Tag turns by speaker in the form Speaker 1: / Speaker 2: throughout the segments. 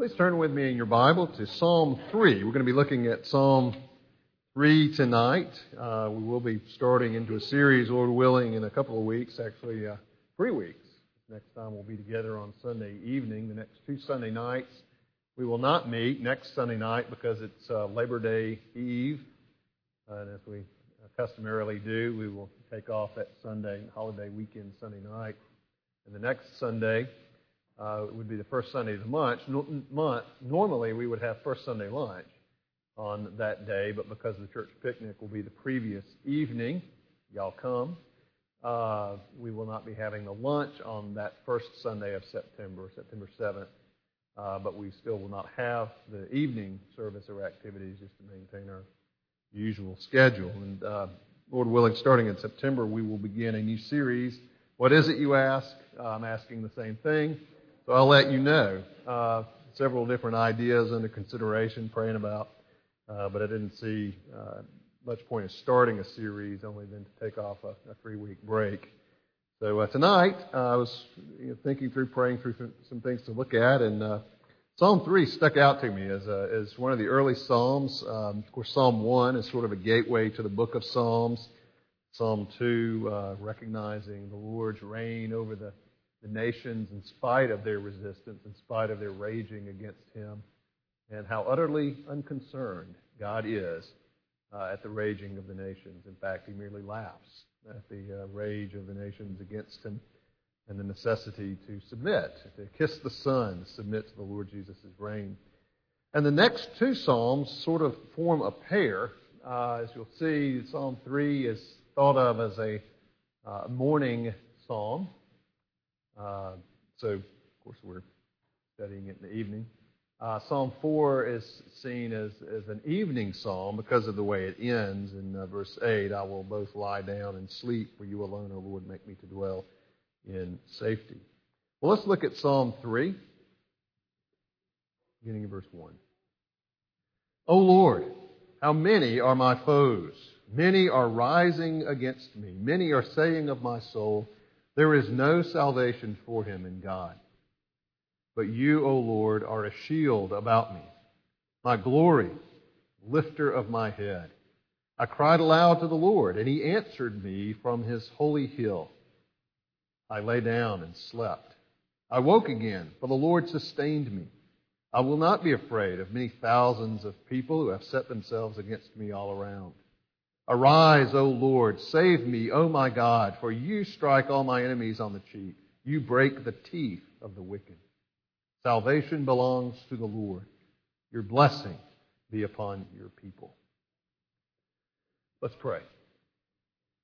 Speaker 1: Please turn with me in your Bible to Psalm 3. We're going to be looking at Psalm 3 tonight. Uh, we will be starting into a series, Lord willing, in a couple of weeks, actually, uh, three weeks. Next time we'll be together on Sunday evening. The next two Sunday nights, we will not meet next Sunday night because it's uh, Labor Day Eve. and as we customarily do, we will take off that Sunday, holiday weekend, Sunday night. And the next Sunday, uh, would be the first Sunday of the month. month. Normally, we would have first Sunday lunch on that day, but because the church picnic will be the previous evening, y'all come. Uh, we will not be having the lunch on that first Sunday of September, September 7th, uh, but we still will not have the evening service or activities just to maintain our usual schedule. And uh, Lord willing, starting in September, we will begin a new series. What is it, you ask? I'm asking the same thing. So I'll let you know. Uh, several different ideas under consideration, praying about, uh, but I didn't see uh, much point in starting a series, only then to take off a, a three week break. So uh, tonight, uh, I was you know, thinking through, praying through some things to look at, and uh, Psalm 3 stuck out to me as, a, as one of the early Psalms. Um, of course, Psalm 1 is sort of a gateway to the book of Psalms. Psalm 2, uh, recognizing the Lord's reign over the the nations in spite of their resistance, in spite of their raging against him, and how utterly unconcerned God is uh, at the raging of the nations. In fact, he merely laughs at the uh, rage of the nations against him and the necessity to submit, to kiss the Son, submit to the Lord Jesus' reign. And the next two Psalms sort of form a pair. Uh, as you'll see, Psalm 3 is thought of as a uh, morning psalm. Uh, so, of course, we're studying it in the evening. Uh, psalm 4 is seen as, as an evening psalm because of the way it ends in uh, verse 8 I will both lie down and sleep, for you alone, O Lord, make me to dwell in safety. Well, let's look at Psalm 3, beginning in verse 1. O Lord, how many are my foes? Many are rising against me. Many are saying of my soul, there is no salvation for him in God. But you, O Lord, are a shield about me, my glory, lifter of my head. I cried aloud to the Lord, and he answered me from his holy hill. I lay down and slept. I woke again, for the Lord sustained me. I will not be afraid of many thousands of people who have set themselves against me all around. Arise, O Lord, save me, O my God, for you strike all my enemies on the cheek. You break the teeth of the wicked. Salvation belongs to the Lord. Your blessing be upon your people. Let's pray.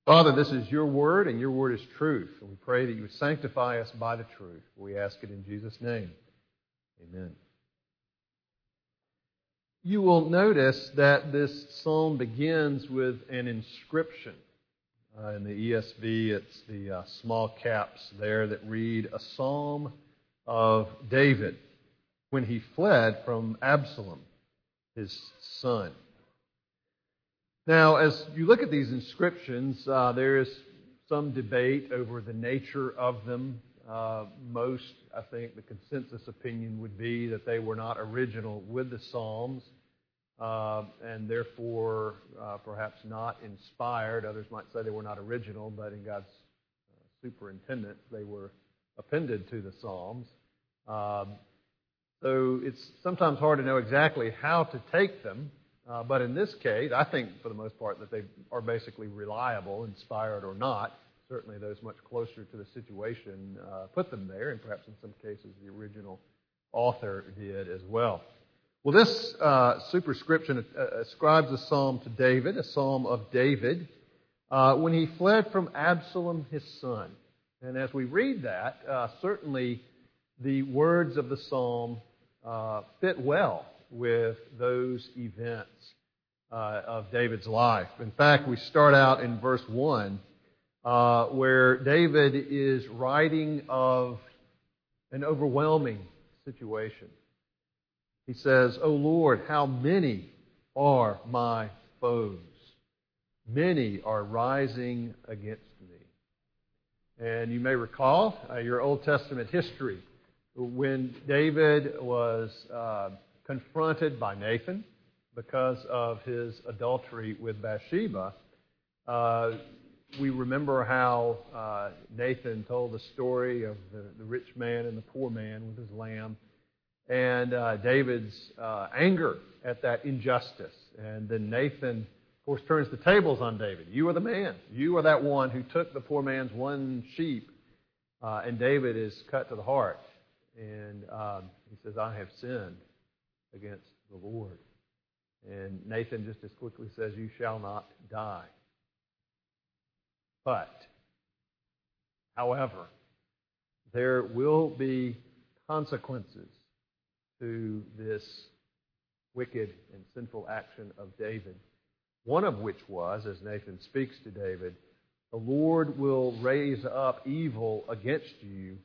Speaker 1: Father, this is your word, and your word is truth. And we pray that you would sanctify us by the truth. We ask it in Jesus' name. Amen you will notice that this psalm begins with an inscription. Uh, in the ESV, it's the uh, small caps there that read, A Psalm of David when he fled from Absalom, his son. Now, as you look at these inscriptions, uh, there is some debate over the nature of them. Uh, most, I think, the consensus opinion would be that they were not original with the Psalms uh, and therefore uh, perhaps not inspired. Others might say they were not original, but in God's uh, superintendence, they were appended to the Psalms. Um, so it's sometimes hard to know exactly how to take them. Uh, but in this case, I think for the most part that they are basically reliable, inspired or not. Certainly, those much closer to the situation uh, put them there, and perhaps in some cases the original author did as well. Well, this uh, superscription uh, ascribes a psalm to David, a psalm of David, uh, when he fled from Absalom, his son. And as we read that, uh, certainly the words of the psalm uh, fit well with those events uh, of David's life. In fact, we start out in verse 1 uh, where David is writing of an overwhelming situation. He says, O Lord, how many are my foes? Many are rising against me. And you may recall uh, your Old Testament history when David was uh, confronted by Nathan because of his adultery with Bathsheba. Uh, we remember how uh, Nathan told the story of the, the, rich man and the poor man with his lamb, and uh, David's uh, anger at that injustice. And then Nathan, of course, turns the tables on David. You are the man. You are that one who took the poor man's one sheep. Uh, and David is cut to the heart. And um, he says, I have sinned against the Lord. And Nathan just as quickly says, You shall not die. But, however, there will be consequences to this wicked and sinful action of David. One of which was, as Nathan speaks to David, the Lord will raise up evil against you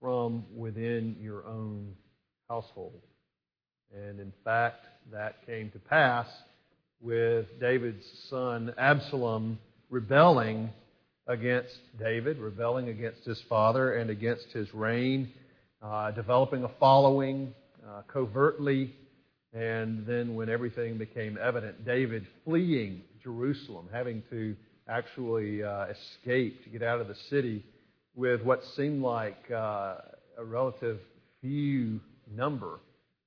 Speaker 1: from within your own household. And in fact, that came to pass with David's son Absalom rebelling against David, rebelling against his father and against his reign, uh, developing a following uh, covertly, and then when everything became evident, David fleeing Jerusalem, having to actually uh, escape to get out of the city with what seemed like uh, a relative few number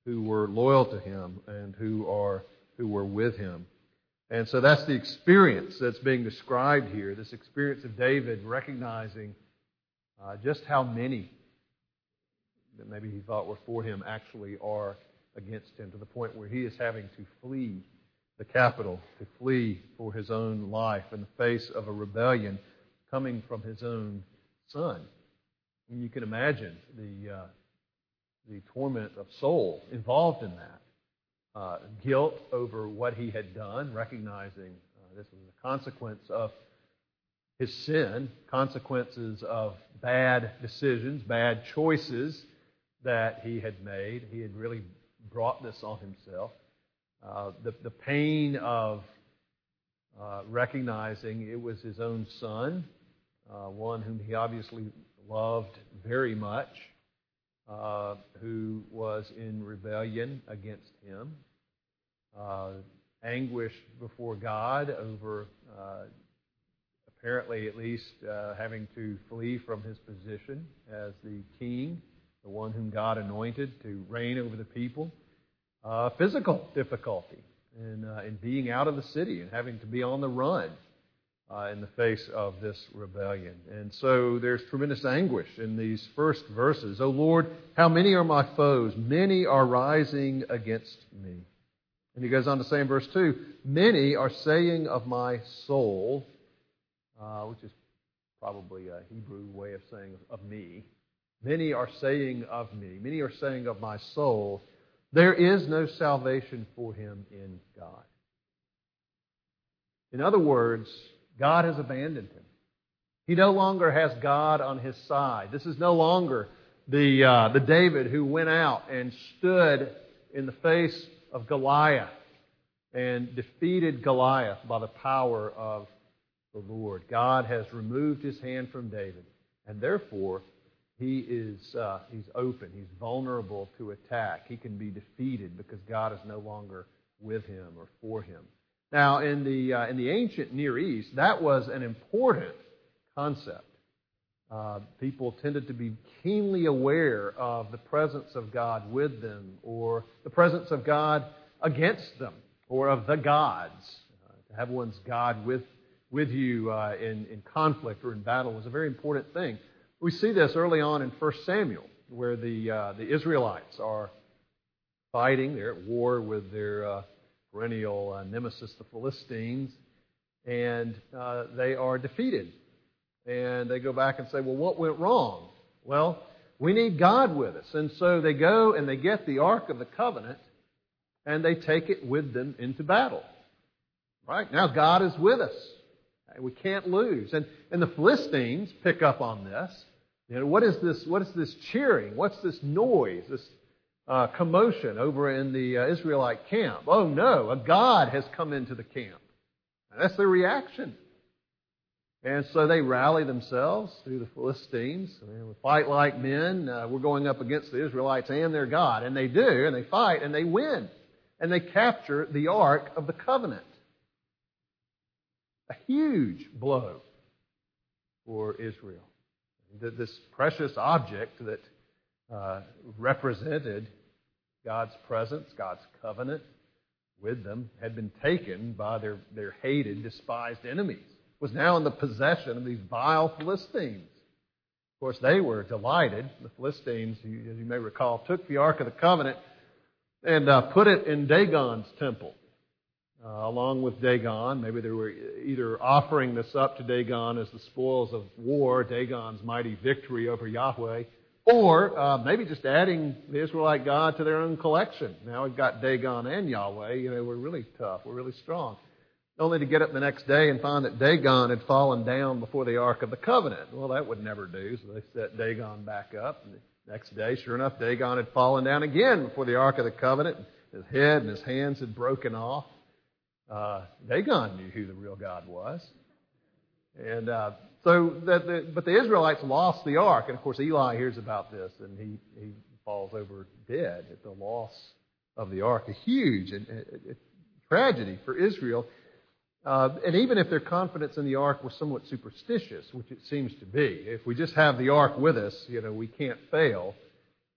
Speaker 1: who were loyal to him and who are who were with him. And so that's the experience that's being described here this experience of David recognizing uh, just how many that maybe he thought were for him actually are against him to the point where he is having to flee the capital, to flee for his own life in the face of a rebellion coming from his own son. And you can imagine the, uh, the torment of soul involved in that uh, guilt over what he had done, recognizing uh, this was a consequence of his sin, consequences of bad decisions, bad choices that he had made. He had really brought this on himself. Uh, the, the pain of uh, recognizing it was his own son, uh, one whom he obviously loved very much, uh, who was in rebellion against him, uh, anguish before God over uh, apparently at least having to flee from his position as the king, the one whom God anointed to reign over the people. Uh, physical difficulty in, uh, in being out of the city and having to be on the run uh, in the face of this rebellion. And so there's tremendous anguish in these first verses. Oh Lord, how many are my foes? Many are rising against me. And he goes on to say in verse 2 Many are saying of my soul, uh, which is probably a Hebrew way of saying of me. Many are saying of me, many are saying of my soul, there is no salvation for him in God. In other words, God has abandoned him. He no longer has God on his side. This is no longer the, uh, the David who went out and stood in the face of Goliath and defeated Goliath by the power of the Lord. God has removed his hand from David, and therefore he is uh, he's open. He's vulnerable to attack. He can be defeated because God is no longer with him or for him. Now, in the uh, in the ancient Near East, that was an important concept. Uh, people tended to be keenly aware of the presence of God with them or the presence of God against them or of the gods. Uh, to have one's God with, with you uh, in, in conflict or in battle was a very important thing. We see this early on in 1 Samuel, where the, uh, the Israelites are fighting. They're at war with their uh, perennial uh, nemesis, the Philistines, and they are defeated and they go back and say, well, what went wrong? Well, we need God with us. And so they go and they get the Ark of the Covenant and they take it with them into battle. Right? Now God is with us. We can't lose. And, and the Philistines pick up on this. You know, what is this, what is this cheering? What's this noise, this uh, commotion over in the uh, Israelite camp? Oh no, a God has come into the camp. And that's their reaction. And so they rally themselves through the Philistines. We fight like men. Uh, we're going up against the Israelites and their God. And they do, and they fight, and they win. And they capture the Ark of the Covenant. A huge blow for Israel. This precious object that uh, represented God's presence, God's covenant with them, had been taken by their, their hated, despised enemies was now in the possession of these vile Philistines. Of course, they were delighted. The Philistines, as you may recall, took the Ark of the Covenant and uh, put it in Dagon's temple. Uh, along with Dagon, maybe they were either offering this up to Dagon as the spoils of war, Dagon's mighty victory over Yahweh, or uh, maybe just adding the Israelite God to their own collection. Now we've got Dagon and Yahweh. You know, we're really tough. We're really strong only to get up the next day and find that Dagon had fallen down before the Ark of the Covenant. Well, that would never do, so they set Dagon back up. And the next day, sure enough, Dagon had fallen down again before the Ark of the Covenant. His head and his hands had broken off. Uh, Dagon knew who the real God was. And uh, so, that the, but the Israelites lost the ark, and of course Eli hears about this, and he he falls over dead at the loss of the ark. A huge and, tragedy for Israel. Uh, and even if their confidence in the ark was somewhat superstitious, which it seems to be, if we just have the ark with us, you know, we can't fail.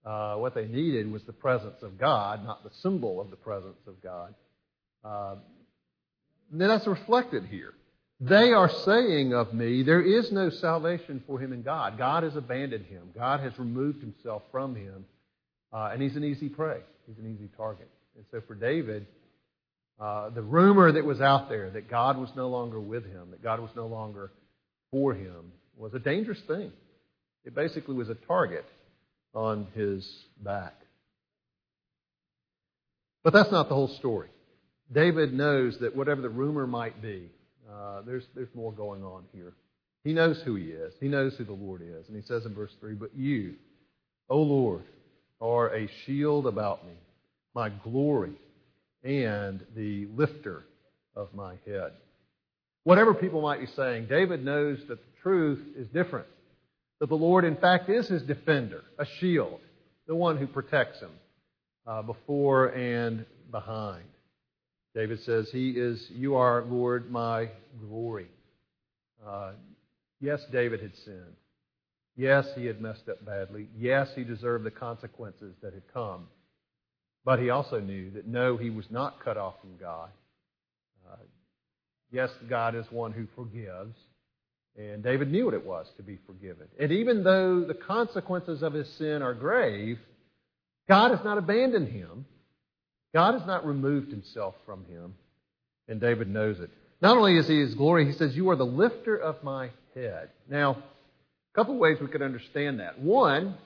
Speaker 1: Uh, what they needed was the presence of God, not the symbol of the presence of God. Uh, that's reflected here. They are saying of me, there is no salvation for him in God. God has abandoned him. God has removed himself from him. Uh, and he's an easy prey. He's an easy target. And so for David, uh, the rumor that was out there that God was no longer with him, that God was no longer for him, was a dangerous thing. It basically was a target on his back. But that's not the whole story. David knows that whatever the rumor might be, uh, there's, there's more going on here. He knows who he is. He knows who the Lord is. And he says in verse 3 But you, O Lord, are a shield about me, my glory and the lifter of my head. Whatever people might be saying, David knows that the truth is different. That the Lord, in fact, is his defender, a shield, the one who protects him uh, before and behind. David says, He is, you are, Lord, my glory. Uh, yes, David had sinned. Yes, he had messed up badly. Yes, he deserved the consequences that had come. But he also knew that no, he was not cut off from God. Uh, yes, God is one who forgives. And David knew what it was to be forgiven. And even though the consequences of his sin are grave, God has not abandoned him. God has not removed himself from him. And David knows it. Not only is he his glory, he says, You are the lifter of my head. Now, a couple ways we could understand that. One,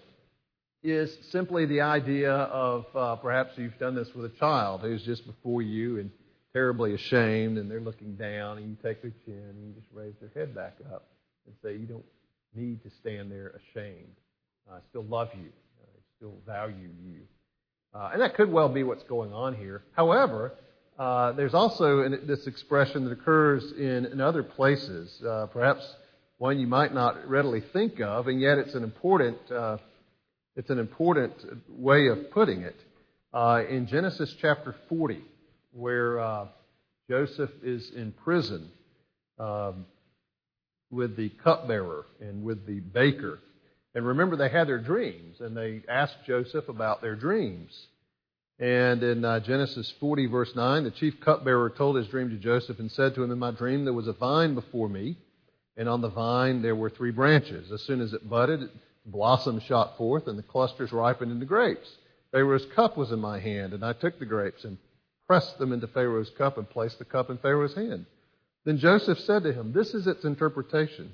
Speaker 1: is simply the idea of uh, perhaps you've done this with a child who's just before you and terribly ashamed, and they're looking down, and you take their chin and you just raise their head back up and say, You don't need to stand there ashamed. I still love you, I still value you. Uh, and that could well be what's going on here. However, uh, there's also an, this expression that occurs in, in other places, uh, perhaps one you might not readily think of, and yet it's an important uh, it's an important way of putting it. Uh, in Genesis chapter 40, where uh, Joseph is in prison um, with the cupbearer and with the baker. And remember, they had their dreams, and they asked Joseph about their dreams. And in uh, Genesis 40, verse 9, the chief cupbearer told his dream to Joseph and said to him, In my dream there was a vine before me, and on the vine there were three branches. As soon as it budded, blossoms shot forth, and the clusters ripened into grapes. Pharaoh's cup was in my hand, and I took the grapes and pressed them into Pharaoh's cup and placed the cup in Pharaoh's hand. Then Joseph said to him, This is its interpretation.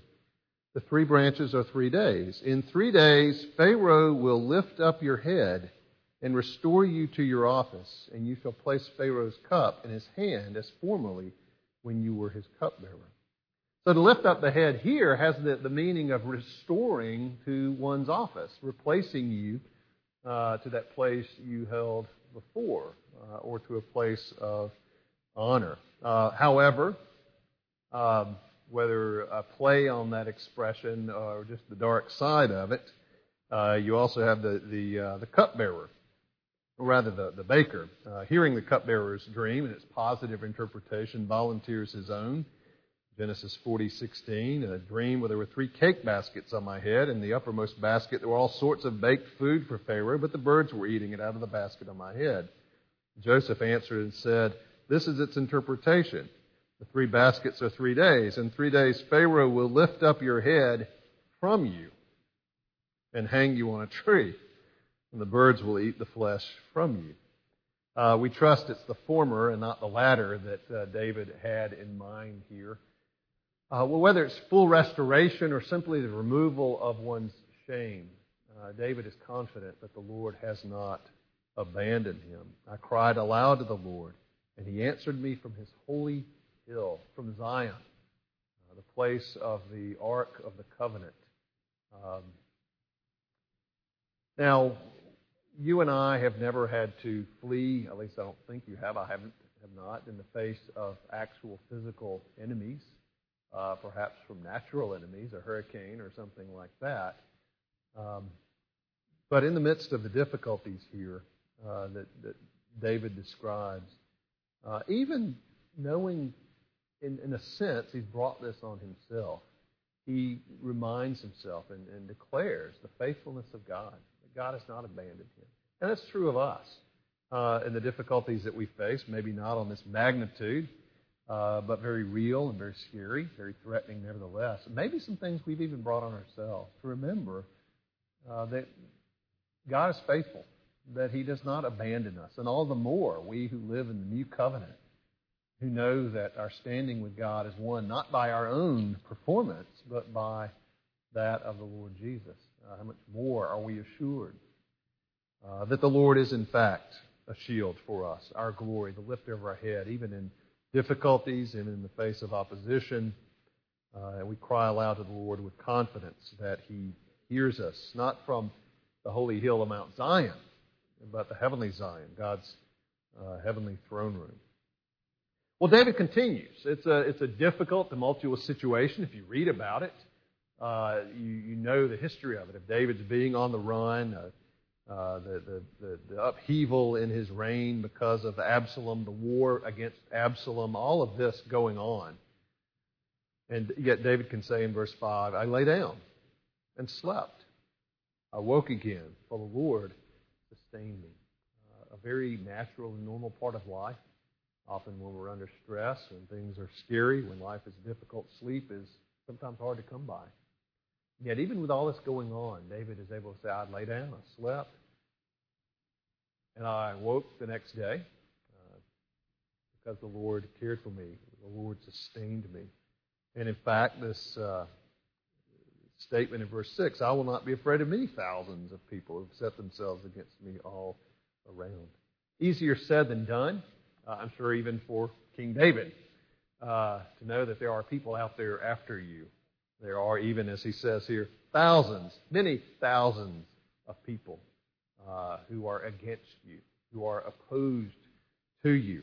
Speaker 1: The three branches are three days. In three days, Pharaoh will lift up your head, and restore you to your office, and you shall place Pharaoh's cup in his hand as formerly when you were his cupbearer. So to lift up the head here has the, the meaning of restoring to one's office, replacing you uh, to that place you held before, uh, or to a place of honor. Uh, however, um, whether a play on that expression or just the dark side of it, uh, you also have the the, uh, the cupbearer, or rather the the baker, uh, hearing the cupbearer's dream and its positive interpretation, volunteers his own. Genesis 40:16, a dream where there were three cake baskets on my head. In the uppermost basket there were all sorts of baked food for Pharaoh, but the birds were eating it out of the basket on my head. Joseph answered and said, "This is its interpretation." The three baskets are three days. In three days, Pharaoh will lift up your head from you and hang you on a tree, and the birds will eat the flesh from you. Uh, we trust it's the former and not the latter that uh, David had in mind here. Uh, well, whether it's full restoration or simply the removal of one's shame, uh, David is confident that the Lord has not abandoned him. I cried aloud to the Lord, and he answered me from his holy hill from Zion, uh, the place of the Ark of the Covenant. Um, now, you and I have never had to flee, at least I don't think you have, I haven't, have not, in the face of actual physical enemies, uh, perhaps from natural enemies, a hurricane or something like that. Um, but in the midst of the difficulties here uh, that, that, David describes, uh, even knowing in, in a sense, he's brought this on himself. He reminds himself and, and declares the faithfulness of God, that God has not abandoned him. And that's true of us uh, in the difficulties that we face, maybe not on this magnitude, uh, but very real and very scary, very threatening nevertheless. Maybe some things we've even brought on ourselves to remember uh, that God is faithful, that He does not abandon us, and all the more we who live in the new covenant who know that our standing with God is won not by our own performance, but by that of the Lord Jesus. Uh, how much more are we assured uh, that the Lord is, in fact, a shield for us, our glory, the lifter of our head, even in difficulties and in the face of opposition. Uh, and we cry aloud to the Lord with confidence that He hears us, not from the holy hill of Mount Zion, but the heavenly Zion, God's uh, heavenly throne room. Well, David continues. It's a, it's a difficult, tumultuous situation. If you read about it, uh, you, you know the history of it, of David's being on the run, uh, uh, the, the, the, the upheaval in his reign because of Absalom, the war against Absalom, all of this going on. And yet David can say in verse 5, I lay down and slept. I woke again, for the Lord sustained me. Uh, a very natural and normal part of life. Often, when we're under stress, when things are scary, when life is difficult, sleep is sometimes hard to come by. Yet, even with all this going on, David is able to say, I lay down, I slept, and I woke the next day uh, because the Lord cared for me. The Lord sustained me. And in fact, this uh, statement in verse 6 I will not be afraid of many thousands of people who have set themselves against me all around. Easier said than done uh, I'm sure even for King David, uh, to know that there are people out there after you. There are, even as he says here, thousands, many thousands of people uh, who are against you, who are opposed to you.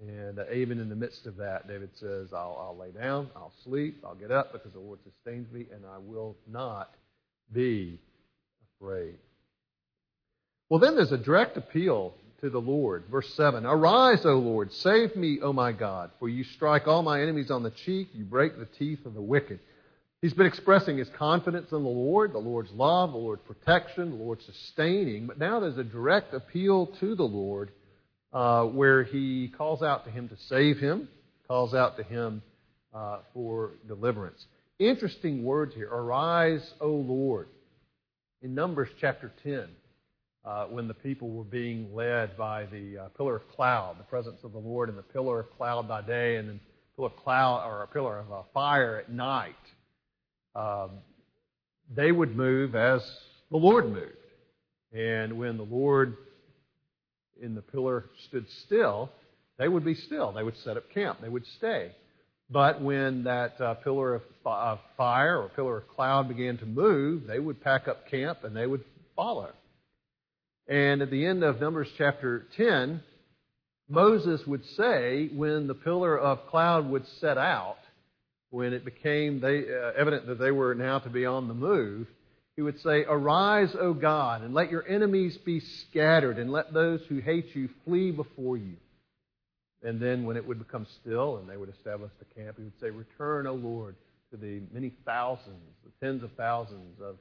Speaker 1: And uh, even in the midst of that, David says, I'll, I'll lay down, I'll sleep, I'll get up because the Lord sustains me, and I will not be afraid. Well, then there's a direct appeal to the Lord. Verse 7 Arise, O Lord, save me, O my God, for you strike all my enemies on the cheek, you break the teeth of the wicked. He's been expressing his confidence in the Lord, the Lord's love, the Lord's protection, the Lord's sustaining, but now there's a direct appeal to the Lord uh, where he calls out to him to save him, calls out to him uh, for deliverance. Interesting words here. Arise, O Lord. In Numbers chapter 10, uh, when the people were being led by the uh, pillar of cloud, the presence of the Lord, and the pillar of cloud by day, and then pillar of cloud or a pillar of uh, fire at night. Um, they would move as the Lord moved. And when the Lord in the pillar stood still, they would be still. They would set up camp. They would stay. But when that uh, pillar of, of fire or pillar of cloud began to move, they would pack up camp and they would follow. And at the end of Numbers chapter 10, Moses would say when the pillar of cloud would set out, when it became they, uh, evident that they were now to be on the move, he would say, Arise, O God, and let your enemies be scattered, and let those who hate you flee before you. And then when it would become still and they would establish the camp, he would say, Return, O Lord, to the many thousands, the tens of thousands of,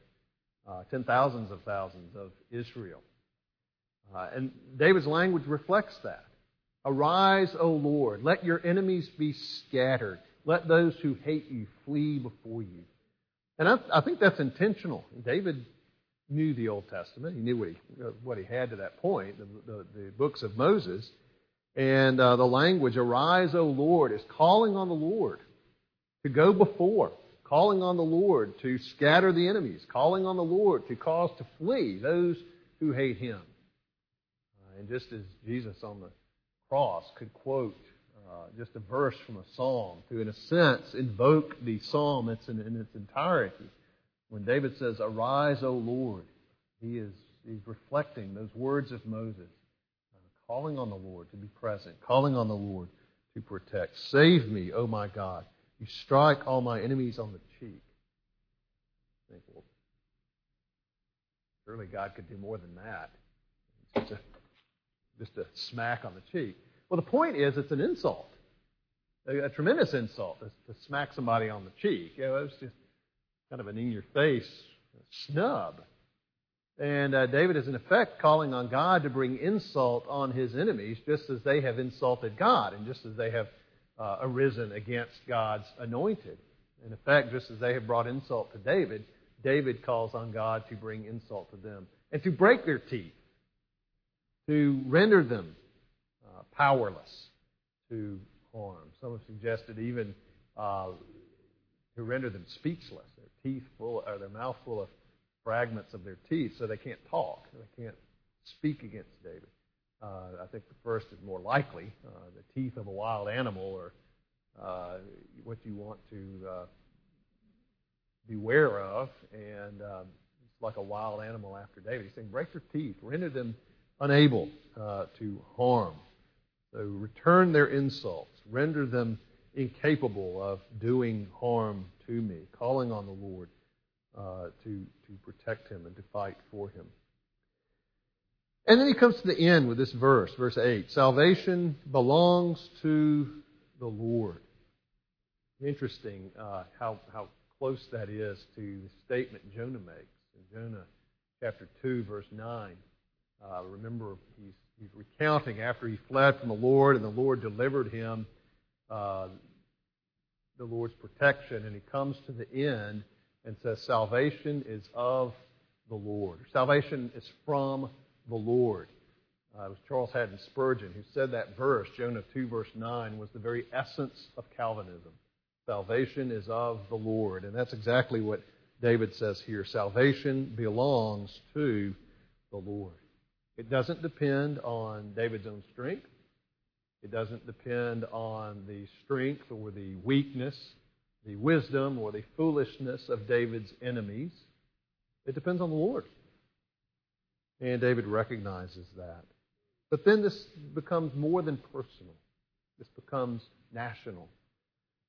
Speaker 1: uh, ten thousands of thousands of Israel. Uh, and David's language reflects that. Arise, O Lord, let your enemies be scattered. Let those who hate you flee before you. And I, I think that's intentional. David knew the Old Testament. He knew what he, what he had to that point, the, the, the books of Moses. And uh, the language, arise, O Lord, is calling on the Lord to go before, calling on the Lord to scatter the enemies, calling on the Lord to cause to flee those who hate him. And just as Jesus on the cross could quote uh, just a verse from a psalm to, in a sense, invoke the psalm in, in its entirety. When David says, Arise, O Lord, he is he's reflecting those words of Moses, calling on the Lord to be present, calling on the Lord to protect. Save me, O my God. You strike all my enemies on the cheek. I think, well, surely God could do more than that. Just a, just a smack on the cheek. Well, the point is, it's an insult, a, a tremendous insult to, to, smack somebody on the cheek. You know, it's just kind of an in your face snub. And uh, David is, in effect, calling on God to bring insult on his enemies, just as they have insulted God, and just as they have uh, arisen against God's anointed. In effect, just as they have brought insult to David, David calls on God to bring insult to them and to break their teeth, to render them powerless to harm. Some have suggested even uh, to render them speechless, their teeth full, or their mouth full of fragments of their teeth, so they can't talk, they can't speak against David. Uh, I think the first is more likely, uh, the teeth of a wild animal, or uh, what you want to uh, beware of, and um, it's like a wild animal after David. He's saying, break their teeth, render them unable uh, to harm. So return their insults, render them incapable of doing harm to me, calling on the Lord uh, to, to protect him and to fight for him. And then he comes to the end with this verse, verse 8 Salvation belongs to the Lord. Interesting uh, how, how close that is to the statement Jonah makes in Jonah chapter 2, verse 9. Uh, remember, he's he's recounting after he fled from the Lord and the Lord delivered him uh, the Lord's protection, and he comes to the end and says, Salvation is of the Lord. Salvation is from the Lord. Uh, it was Charles Haddon Spurgeon who said that verse, Jonah 2, verse 9, was the very essence of Calvinism. Salvation is of the Lord. And that's exactly what David says here. Salvation belongs to the Lord. It doesn't depend on David's own strength. It doesn't depend on the strength or the weakness, the wisdom or the foolishness of David's enemies. It depends on the Lord. And David recognizes that. But then this becomes more than personal, this becomes national.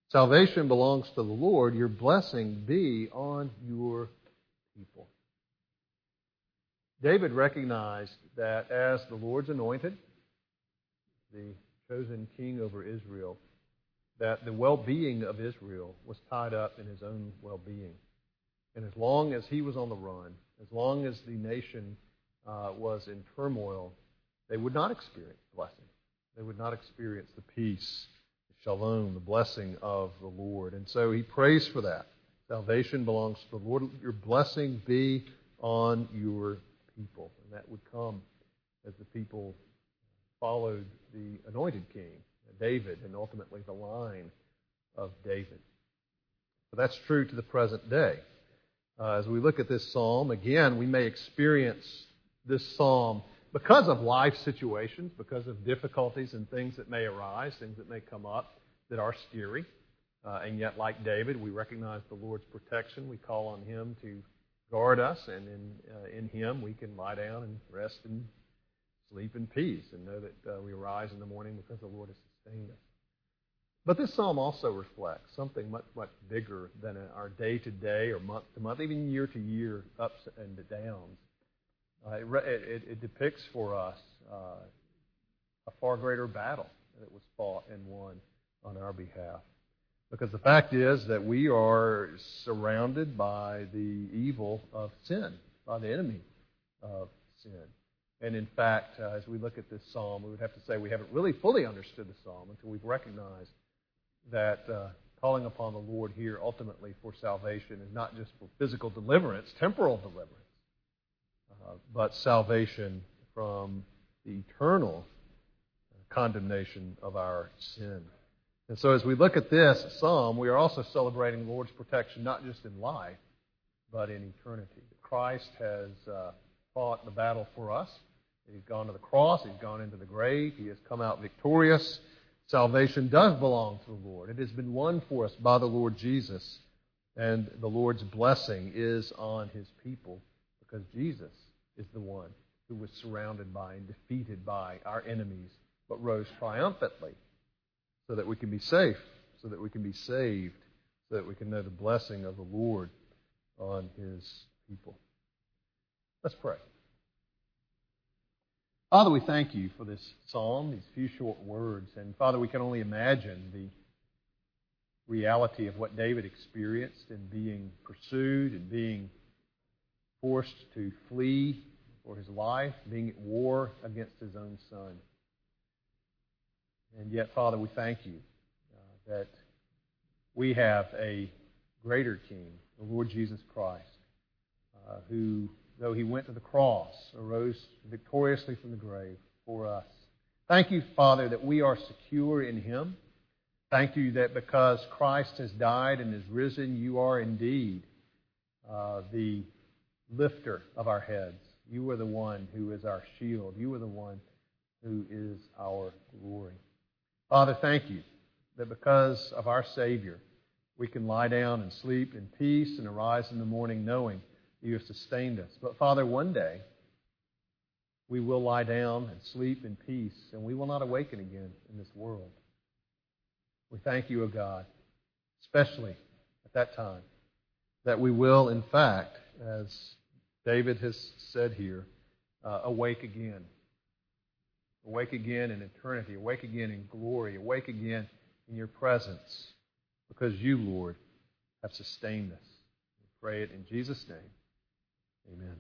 Speaker 1: Salvation belongs to the Lord. Your blessing be on your people. David recognized that as the Lord's anointed, the chosen king over Israel, that the well being of Israel was tied up in his own well being. And as long as he was on the run, as long as the nation uh, was in turmoil, they would not experience blessing. They would not experience the peace, the shalom, the blessing of the Lord. And so he prays for that. Salvation belongs to the Lord. Your blessing be on your people. And that would come as the people followed the anointed king, David, and ultimately the line of David. But that's true to the present day. Uh, as we look at this psalm, again, we may experience this psalm because of life situations, because of difficulties and things that may arise, things that may come up that are scary. Uh, and yet, like David, we recognize the Lord's protection. We call on Him to guard us, and in, uh, in Him we can lie down and rest and sleep in peace and know that uh, we rise in the morning because the Lord has sustained us. But this psalm also reflects something much, much bigger than our day to day or month to month, even year to year ups and downs. Uh, it, it, it, depicts for us uh, a far greater battle that was fought and won on our behalf. Because the fact is that we are surrounded by the evil of sin, by the enemy of sin. And in fact, uh, as we look at this psalm, we would have to say we haven't really fully understood the psalm until we've recognized that uh, calling upon the Lord here ultimately for salvation is not just for physical deliverance, temporal deliverance, uh, but salvation from the eternal condemnation of our sin. And so as we look at this psalm, we are also celebrating the Lord's protection not just in life, but in eternity. Christ has uh, fought the battle for us. He's gone to the cross. He's gone into the grave. He has come out victorious. Salvation does belong to the Lord. It has been won for us by the Lord Jesus. And the Lord's blessing is on his people because Jesus is the one who was surrounded by and defeated by our enemies, but rose triumphantly so that we can be safe, so that we can be saved, so that we can know the blessing of the Lord on his people. Let's pray. Father, we thank you for this psalm, these few short words. And Father, we can only imagine the reality of what David experienced in being pursued and being forced to flee for his life, being at war against his own son. And yet, Father, we thank you uh, that we have a greater King, the Lord Jesus Christ, uh, who though he went to the cross, arose victoriously from the grave for us. Thank you, Father, that we are secure in him. Thank you that because Christ has died and is risen, you are indeed uh, the lifter of our heads. You are the one who is our shield. You are the one who is our glory. Father, thank you that because of our Savior, we can lie down and sleep in peace and arise in the morning knowing that you have sustained us. But Father, one day we will lie down and sleep in peace, and we will not awaken again in this world. We thank you, O God, especially at that time, that we will, in fact, as David has said here, uh, awake again. Awake again in eternity. Awake again in glory. Awake again in your presence because you, Lord, have sustained us. We pray it in Jesus' name. Amen.